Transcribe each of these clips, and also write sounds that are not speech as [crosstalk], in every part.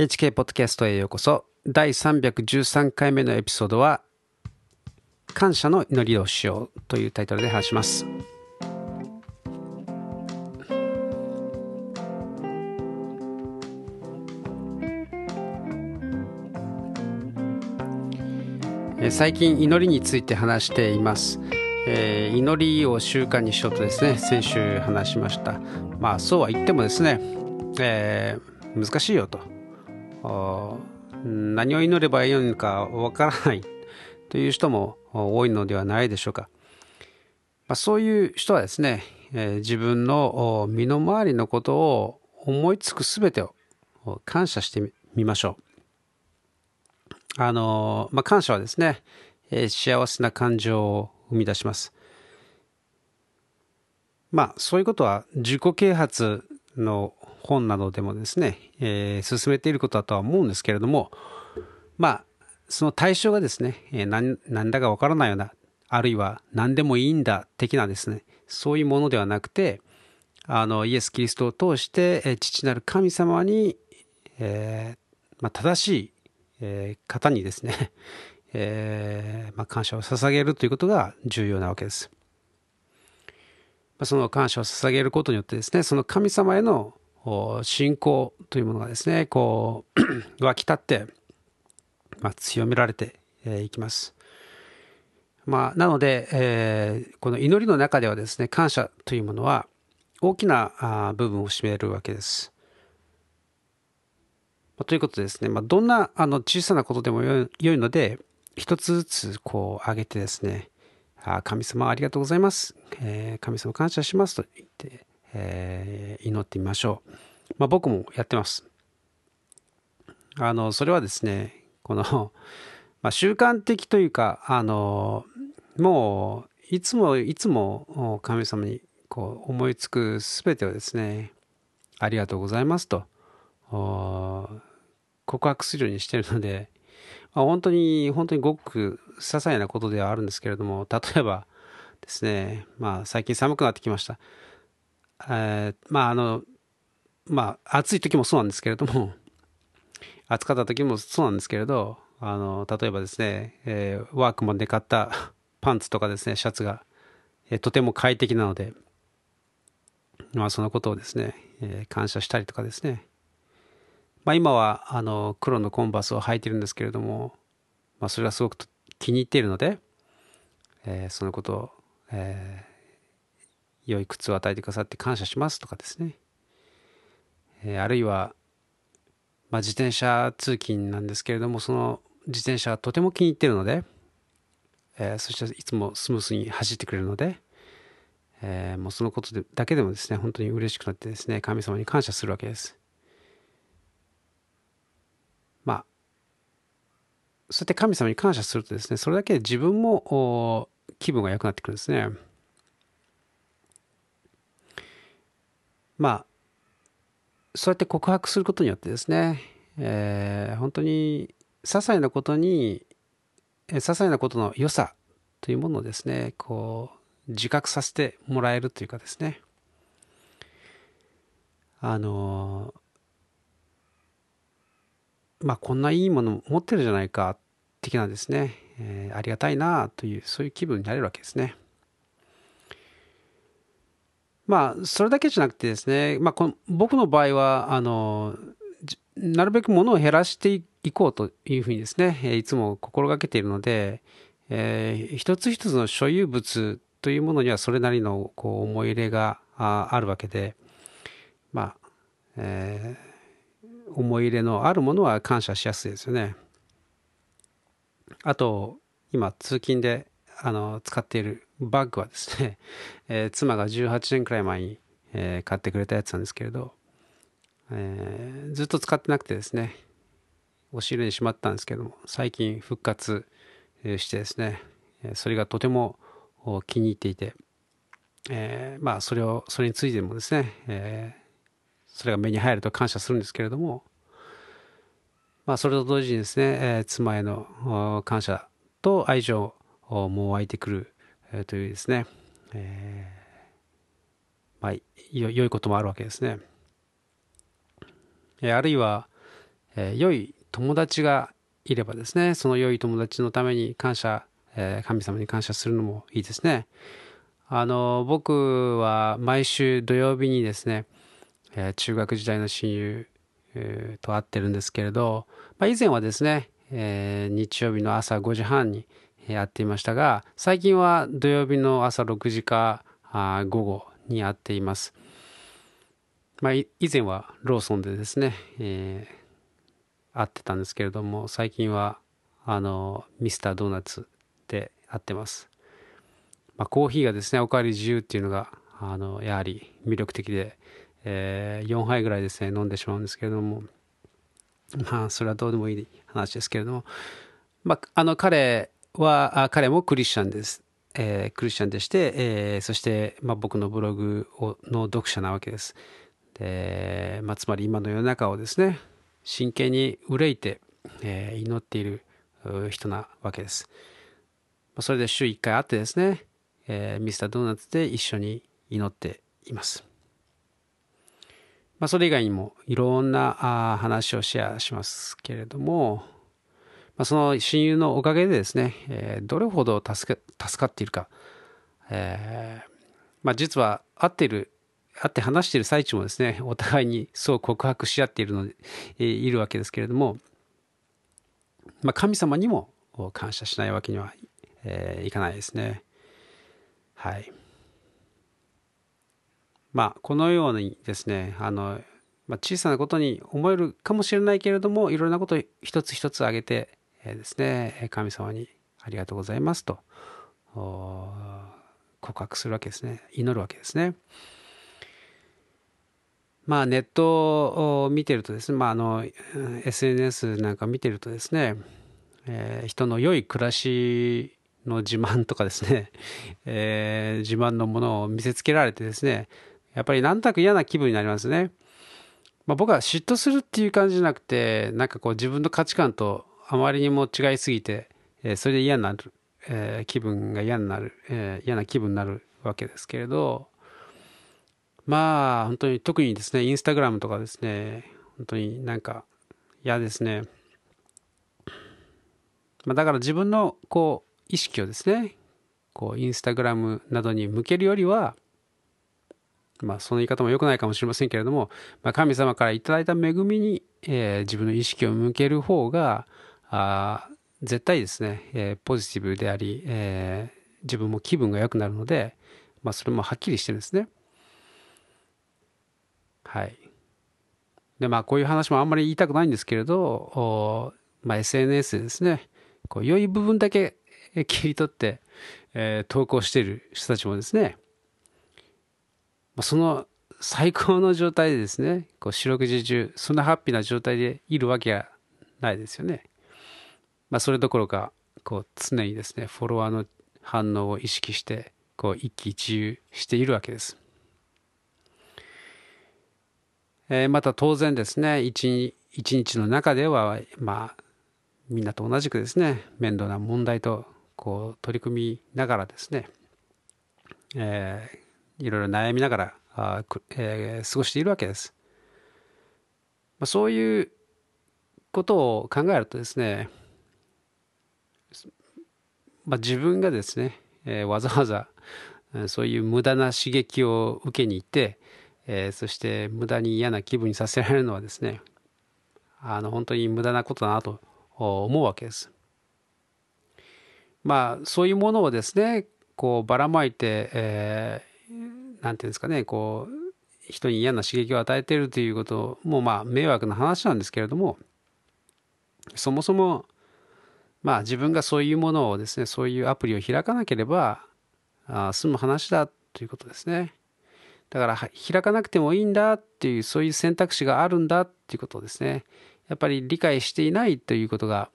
HK ポッドキャストへようこそ。第313回目のエピソードは、感謝の祈りをしようというタイトルで話します。最近祈りについて話しています。えー、祈りを習慣にしようとですね、先週話しました。まあそうは言ってもですね、えー、難しいよと。何を祈ればいいのかわからないという人も多いのではないでしょうか。まあ、そういう人はですね、え、自分の身の回りのことを思いつくすべてを感謝してみましょう。あの、まあ、感謝はですね、え、幸せな感情を生み出します。まあ、そういうことは自己啓発の本などでもですね、えー、進めていることだとは思うんですけれども、まあ、その対象がですね、え、何何だかわからないような、あるいは何でもいいんだ的なですね、そういうものではなくて、あの、イエス・キリストを通して、え、父なる神様に、えーまあ、正しい、えー、方にですね、[laughs] えーまあ、感謝を捧げるということが重要なわけです。その感謝を捧げることによってですね、その神様への信仰というものがですね、こう [clears throat] 湧き立って、まあ、強められていきます。まあ、なので、えー、この祈りの中ではですね、感謝というものは大きな部分を占めるわけです。ということでですね、まあ、どんなあの小さなことでもよいので、一つずつこう上げてですね、あ神様ありがとうございます、えー、神様感謝しますと言って、えー、祈ってみましょう。まあ、僕もやってます。あの、それはですね、この、[laughs] まあ、習慣的というか、あの、もう、いつも、いつも神様にこう思いつくすべてをですね、ありがとうございますと、告白するようにしてるので、まあ、本当に、本当にごく些細なことではあるんですけれども、例えばですね、まあ、最近寒くなってきました。えー、まあ、あの、まあ、暑い時もそうなんですけれども、[laughs] 暑かった時もそうなんですけれど、あの、例えばですね、えー、ワークマンで買った [laughs] パンツとかですね、シャツが、えー、とても快適なので、まあ、そのことをですね、えー、感謝したりとかですね、まあ、今はあの黒のコンバースを履いてるんですけれども、まあ、それがすごく気に入っているので、えー、そのことを、えー、良い靴を与えてくださって感謝しますとかですね、えー、あるいは、まあ、自転車通勤なんですけれどもその自転車はとても気に入っているので、えー、そしていつもスムースに走ってくれるので、えー、もうそのことでだけでもですね本当に嬉しくなってですね神様に感謝するわけです。まあ、そうやって神様に感謝するとですね、それだけで自分も気分が良くなってくるんですね。まあ、そうやって告白することによってですね、えー、本当に些細なことに、些細なことの良さというものをですね、こう、自覚させてもらえるというかですね、あの、まあ、こんないいもの持ってるじゃないか的なですね、えー、ありがたいなというそういう気分になれるわけですね。まあそれだけじゃなくてですね、まあ、この僕の場合はあのなるべく物を減らしていこうというふうにですねいつも心がけているので、えー、一つ一つの所有物というものにはそれなりのこう思い入れがあるわけでまあ、えー思い入れのあるものは感謝しやすいですよね。あと今通勤であの使っているバッグはですね、[laughs] えー、妻が18年くらい前に、えー、買ってくれたやつなんですけれど、えー、ずっと使ってなくてですね押し入れにしまったんですけども最近復活してですねそれがとても気に入っていて、え、まあそれをそれについてもですね、えそれが目に入ると感謝するんですけれども、まあ、それと同時にですね、えー、妻への感謝と愛情も湧いてくる、えー、というですね、えー、まあ、良いこともあるわけですね。えー、あるいは、えー、良い友達がいればですね、その良い友達のために感謝、えー、神様に感謝するのもいいですね。あの、僕は毎週土曜日にですね、えー、中学時代の親友、えー、と会ってるんですけれど、まあ、以前はですね、えー、日曜日の朝5時半にやっていましたが、最近は土曜日の朝6時かあ午後にやっています。まあ、以前はローソンでですね、えー、会ってたんですけれども、最近はあのミスタードーナツで会ってます。まあ、コーヒーがですねおかわり自由っていうのがあのやはり魅力的で、えー、4杯ぐらいですね飲んでしまうんですけれども。まあそれはどうでもいい話ですけれども、まあ、あの彼はあ彼もクリスチャンです、えー、クリスチャンでして、えー、そして、まあ、僕のブログをの読者なわけです。で、まあ、つまり今の世の中をですね真剣に憂いて、えー、祈っている人なわけです。まあそれで週1回会ってですねえー、ミスタードーナツで一緒に祈っています。まあ、それ以外にもいろんな話をシェアしますけれども、まあ、その親友のおかげでですね、えー、どれほど助け助かっているか、えー、まあ、実は会っている会って話している最中もですねお互いにそう告白し合っているので、えー、いるわけですけれども、まあ、神様にも感謝しないわけには、えー、いかないですね。はい。まあ、このようにですね、あの、まあ、小さなことに思えるかもしれないけれども、いろんなことを一つ一つ挙げて、ですね、神様にありがとうございますと告白するわけですね。祈るわけですね。まあ、ネットを見てるとですね、まあ、あの SNS なんか見てるとですね、えー、人の良い暮らしの自慢とかですね、[laughs] えー、自慢のものを見せつけられてですね、やっぱりなんとなく嫌な気分になりますね。まあ、僕は嫉妬するっていう感じじゃなくて、なんかこう自分の価値観とあまりにも違いすぎて、えー、それで嫌になる、えー、気分が嫌になる、えー、嫌な気分になるわけですけれど、まあ本当に特にですね、インスタグラムとかですね、本当になんか嫌ですね。まあ、だから自分のこう意識をですねこうインスタグラムなどに向けるよりはまあその言い方も良くないかもしれませんけれども、まあ、神様からいただいた恵みに、えー、自分の意識を向ける方があ絶対ですね、えー、ポジティブであり、えー、自分も気分が良くなるので、まあ、それもはっきりしてるんですね。はい。でまあこういう話もあんまり言いたくないんですけれど、まあ、SNS でですねこう良い部分だけ切り取って、えー、投稿している人たちもですね、その最高の状態でですね、こう四六時中、そんなハッピーな状態でいるわけがないですよね。まあ、それどころか、こう常にですね、フォロワーの反応を意識して、こう一喜一憂しているわけです。えー、また当然ですね、一日の中では、まあ、みんなと同じくですね、面倒な問題とこう取り組みながらですね、えー、いろいろ悩みながらあ、えー、過ごしているわけです。まあ、そういうことを考えるとですね、まあ、自分がですね、えー、わざわざそういう無駄な刺激を受けに行って、えー、そして無駄に嫌な気分にさせられるのはですねあの本当に無駄なことだなと思うわけです。まあそういうものをですねこうばらまいて、えー、なんていうんですかねこう人に嫌な刺激を与えているということもまあ迷惑な話なんですけれどもそもそもまあ自分がそういうものをですねそういうアプリを開かなければあ済む話だということですねだから開かなくてもいいんだっていうそういう選択肢があるんだっていうことをですねやっぱり理解していないということが、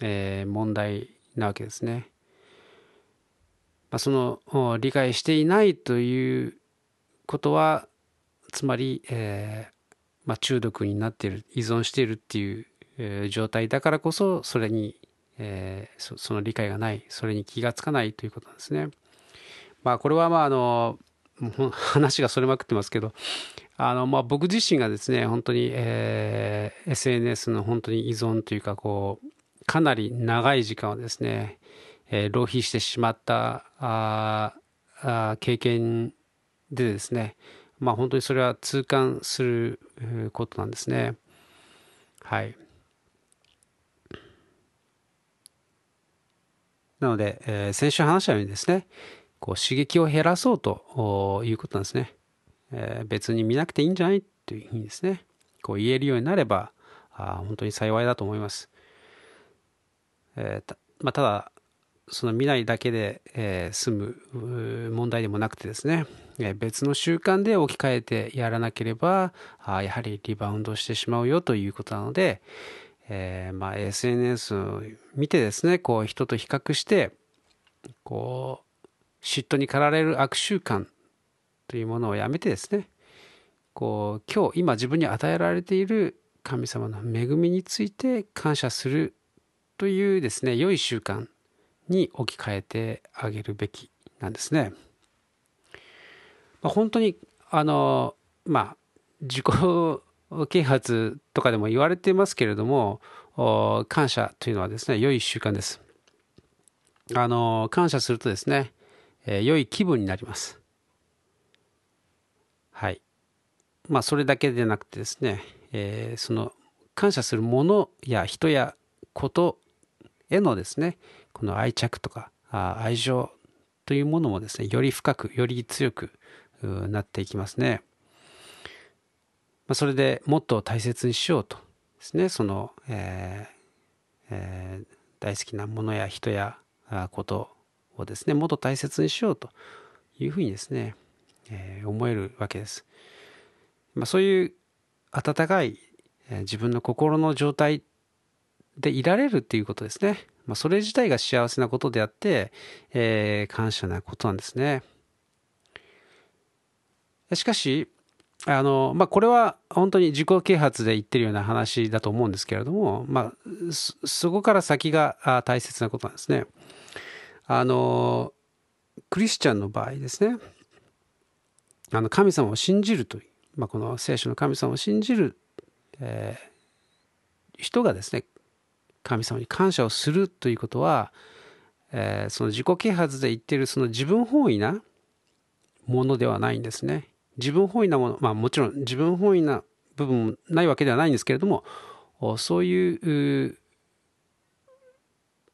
えー、問題なわけですね。その理解していないということはつまり、えーまあ、中毒になっている依存しているっていう、状態だからこそそれに、えー、その理解がないそれに気がつかないということなんですね。まあこれはまああの話がそれまくってますけどあのまあ僕自身がですね本当に、えー SNS の本当に依存というかこうかなり長い時間をですね、え、浪費してしまったああ経験でですねまあ本当にそれは痛感することなんですね。はい。なので、えー、先週話したようにですねこう刺激を減らそうということなんですね、えー、別に見なくていいんじゃないというふうにですねこう言えるようになればあ本当に幸いだと思います。えー、たまあ、ただその見ないだけで、えー、済む問題でもなくてですね、え、別の習慣で置き換えてやらなければあやはりリバウンドしてしまうよということなので、えー、まあ、SNS を見てですねこう人と比較してこう嫉妬に駆られる悪習慣というものをやめてですねこう今日今自分に与えられている神様の恵みについて感謝するというですね良い習慣に置き換えてあげるべきなんですね。まあ、本当にあのまあ自己啓発とかでも言われていますけれども感謝というのはですね良い習慣です。あの感謝するとですね、えー、良い気分になります。はい。まあそれだけでなくてですね、えー、その感謝するものや人やことへのですねこの愛着とか愛情というものもですねより深くより強くなっていきますね。まあ、それでもっと大切にしようとですねその、えーえー、大好きなものや人やことをですねもっと大切にしようというふうにですね、えー、思えるわけです。まあ、そういう温かい自分の心の状態でいられるっていうことですね。まあ、それ自体が幸せなことであって、えー、感謝なことなんですね。しかし、あの、まあ、これは本当に自己啓発で言ってるような話だと思うんですけれども、まあ、そこから先が大切なことなんですね。あの、クリスチャンの場合ですね、あの神様を信じるという、まあ、この聖書の神様を信じる、えー、人がですね神様に感謝をするということは、えー、その自己啓発で言ってるその自分本位なものではないんですね。自分本位なもの、まあもちろん自分本位な部分もないわけではないんですけれども、そういう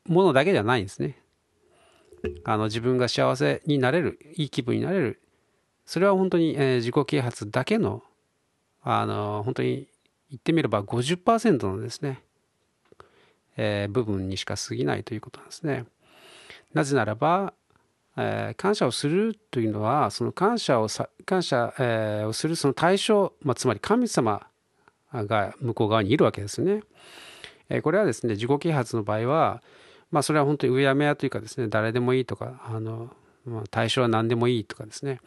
ものだけではないんですね。あの自分が幸せになれる、いい気分になれる。それは本当に、えー、自己啓発だけの、あの、本当に言ってみれば50%のですね、えー、部分にしか過ぎないということなんですね。なぜならば、えー、感謝をするというのはその感謝をさ感謝、えー、をするその対象、まあ、つまり神様が向こう側にいるわけですね。えー、これはですね自己啓発の場合は、まあ、それは本当にうやむやというかですね誰でもいいとかあの、まあ、対象は何でもいいとかですね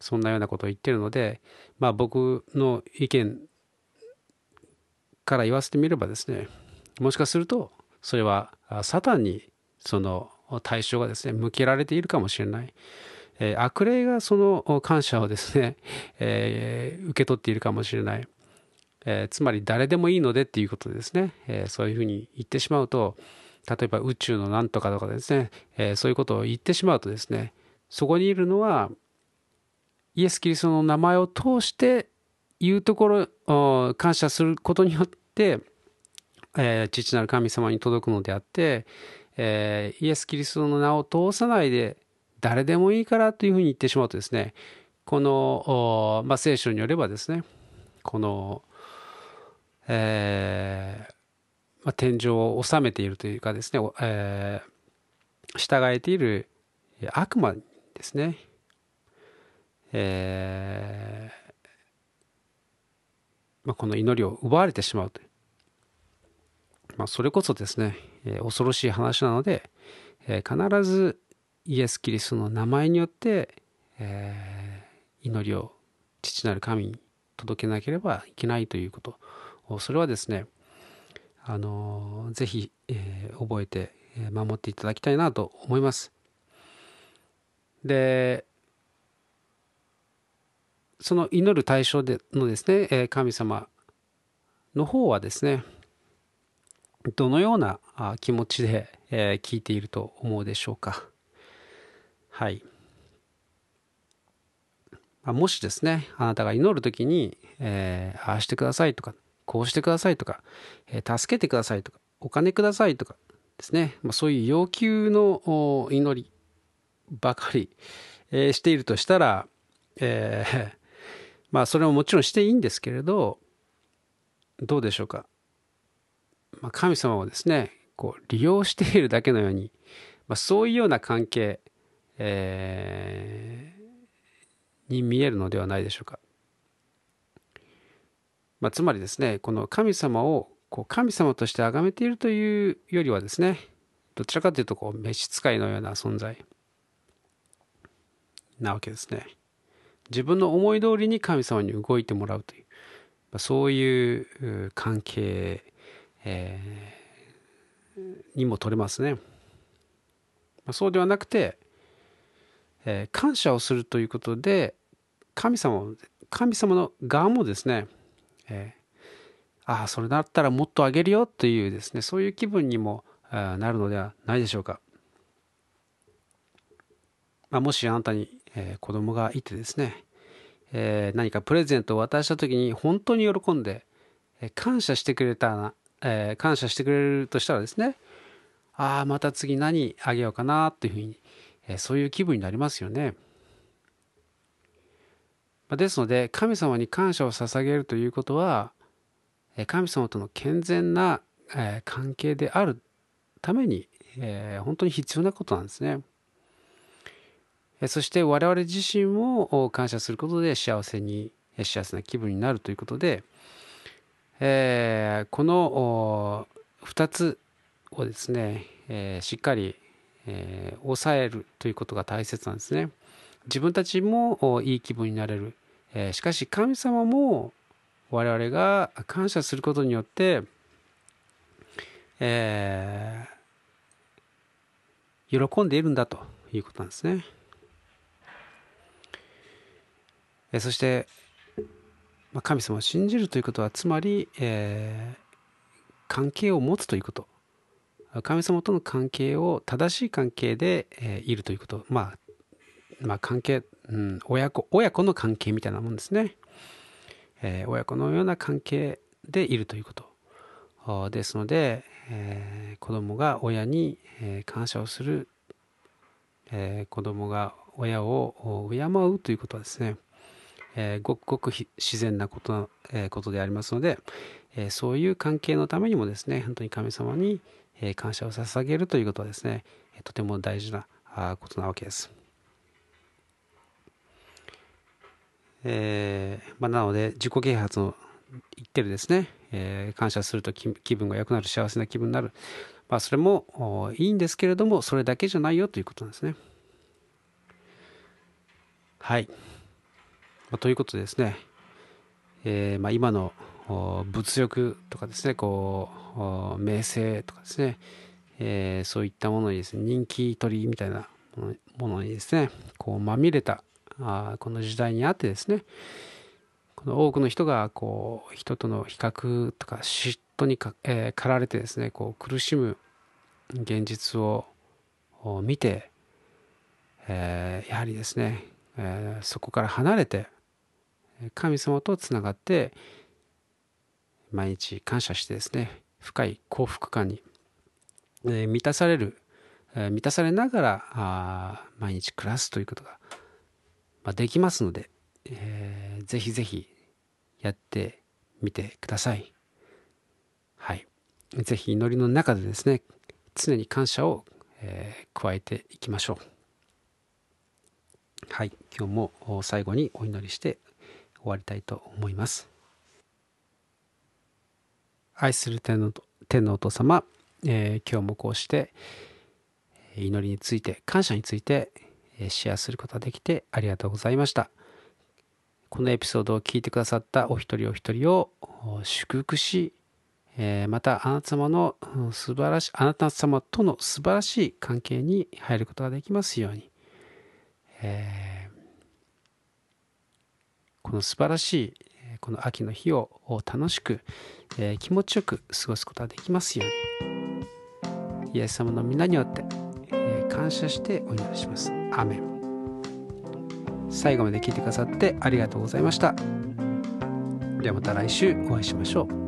そんなようなことを言ってるので、まあ、僕の意見から言わせてみればですねもしかするとそれはサタンにその対象がですね向けられているかもしれない、えー、悪霊がその感謝をですね、えー、受け取っているかもしれない、えー、つまり誰でもいいのでっていうことですね、えそういうふうに言ってしまうと例えば宇宙のなんとかとかですね、えそういうことを言ってしまうとですねそこにいるのはイエス・キリストの名前を通して言うところ感謝することによってえー、父なる神様に届くのであって、えー、イエス・キリストの名を通さないで誰でもいいからというふうに言ってしまうとですねこの、まあ、聖書によればですねこの、えーまあ、天井を治めているというかですね、えー、従えている悪魔ですね、えーまあ、この祈りを奪われてしまうという。まあ、それこそですね、えー、恐ろしい話なので、えー、必ずイエス・キリストの名前によって、えー、祈りを父なる神に届けなければいけないということ。それはですねあのぜひ、えー、覚えて守っていただきたいなと思います。でその祈る対象でのですね神様の方はですね、どのような気持ちで、え聞いていると思うでしょうか。はい。もしですね、あなたが祈る時に、えー、ああしてくださいとか、こうしてくださいとか、えー、助けてくださいとか、お金くださいとかですね、まあ、そういう要求の祈りばかり、えー、しているとしたら、えー、[laughs] まあそれももちろんしていいんですけれど、どうでしょうか。まあ、神様をですね、こう利用しているだけのように、まあ、そういうような関係、えー、に見えるのではないでしょうか。まあ、つまりですね、この神様をこう神様として崇めているというよりはですね、どちらかというとこう召使いのような存在なわけですね。自分の思い通りに神様に動いてもらうという、まあそういう関係、えー、にも取れますね。そうではなくて、えー、感謝をするということで神様神様の側もですねえー、ああ、それだったらもっとあげるよというですね、そういう気分にもなるのではないでしょうか。まあ、もしあなたに、えー、子供がいてですね、えー、何かプレゼントを渡した時に本当に喜んで、えー、感謝してくれたな、えー、感謝してくれるとしたらですね、ああ、また次何あげようかなというふうに、えー、そういう気分になりますよね。ですので神様に感謝を捧げるということは神様との健全な関係であるために本当に必要なことなんですね。そして我々自身も感謝することで幸せに幸せな気分になるということでえこの2つをですねえしっかりえ抑えるということが大切なんですね。自分たちもいい気分になれるえしかし神様も我々が感謝することによって、えー、喜んでいるんだということなんですね。えそして、まあ、神様を信じるということはつまり、えー、関係を持つということ。神様との関係を正しい関係で、えー、いるということ。まあまあ関係うん、親子親子の関係みたいなもんですね、えー、親子のような関係でいるということ。ですので、えー、子供が親に、え、感謝をする、えー、子供が親を敬うということはですね、えー、ごくごく自然なこと,、えー、ことでありますので、えー、そういう関係のためにもですね本当に神様に、感謝を捧げるということはですねとても大事なことなわけです。えー、まあ、なので自己啓発の言ってるですね、えー、感謝すると気分が良くなる幸せな気分になる、まあ、それもいいんですけれどもそれだけじゃないよということなんですね。はい、まあ、ということですね、えー、まあ、今の物欲とかですねこう名声とかですね、えー、そういったものにですね人気取りみたいなものにですねこうまみれたあこの時代にあってですねこの多くの人がこう人との比較とか嫉妬にか、えー、駆られてですねこう苦しむ現実を見て、えー、やはりですね、えー、そこから離れて神様とつながって毎日感謝してですね深い幸福感に、満たされる、満たされながら毎日暮らすということが、できますので、えー、ぜひぜひやってみてください。はい。ぜひ祈りの中でですね、常に感謝を、え、加えていきましょう。はい。今日も最後にお祈りして終わりたいと思います。愛する天の天のお父様、えー、今日もこうして祈りについて感謝についてシェアすることができてありがとうございました。このエピソードを聞いてくださったお一人お一人を祝福し、またあなた様の素晴らしい、あなた様との素晴らしい関係に入ることができますように、えー、この素晴らしいこの秋の日を楽しくえー、気持ちよく過ごすことができますように。イエス様の皆によって、えー、感謝してお祈りします。アメン。最後まで聞いてくださってありがとうございました。ではまた来週お会いしましょう。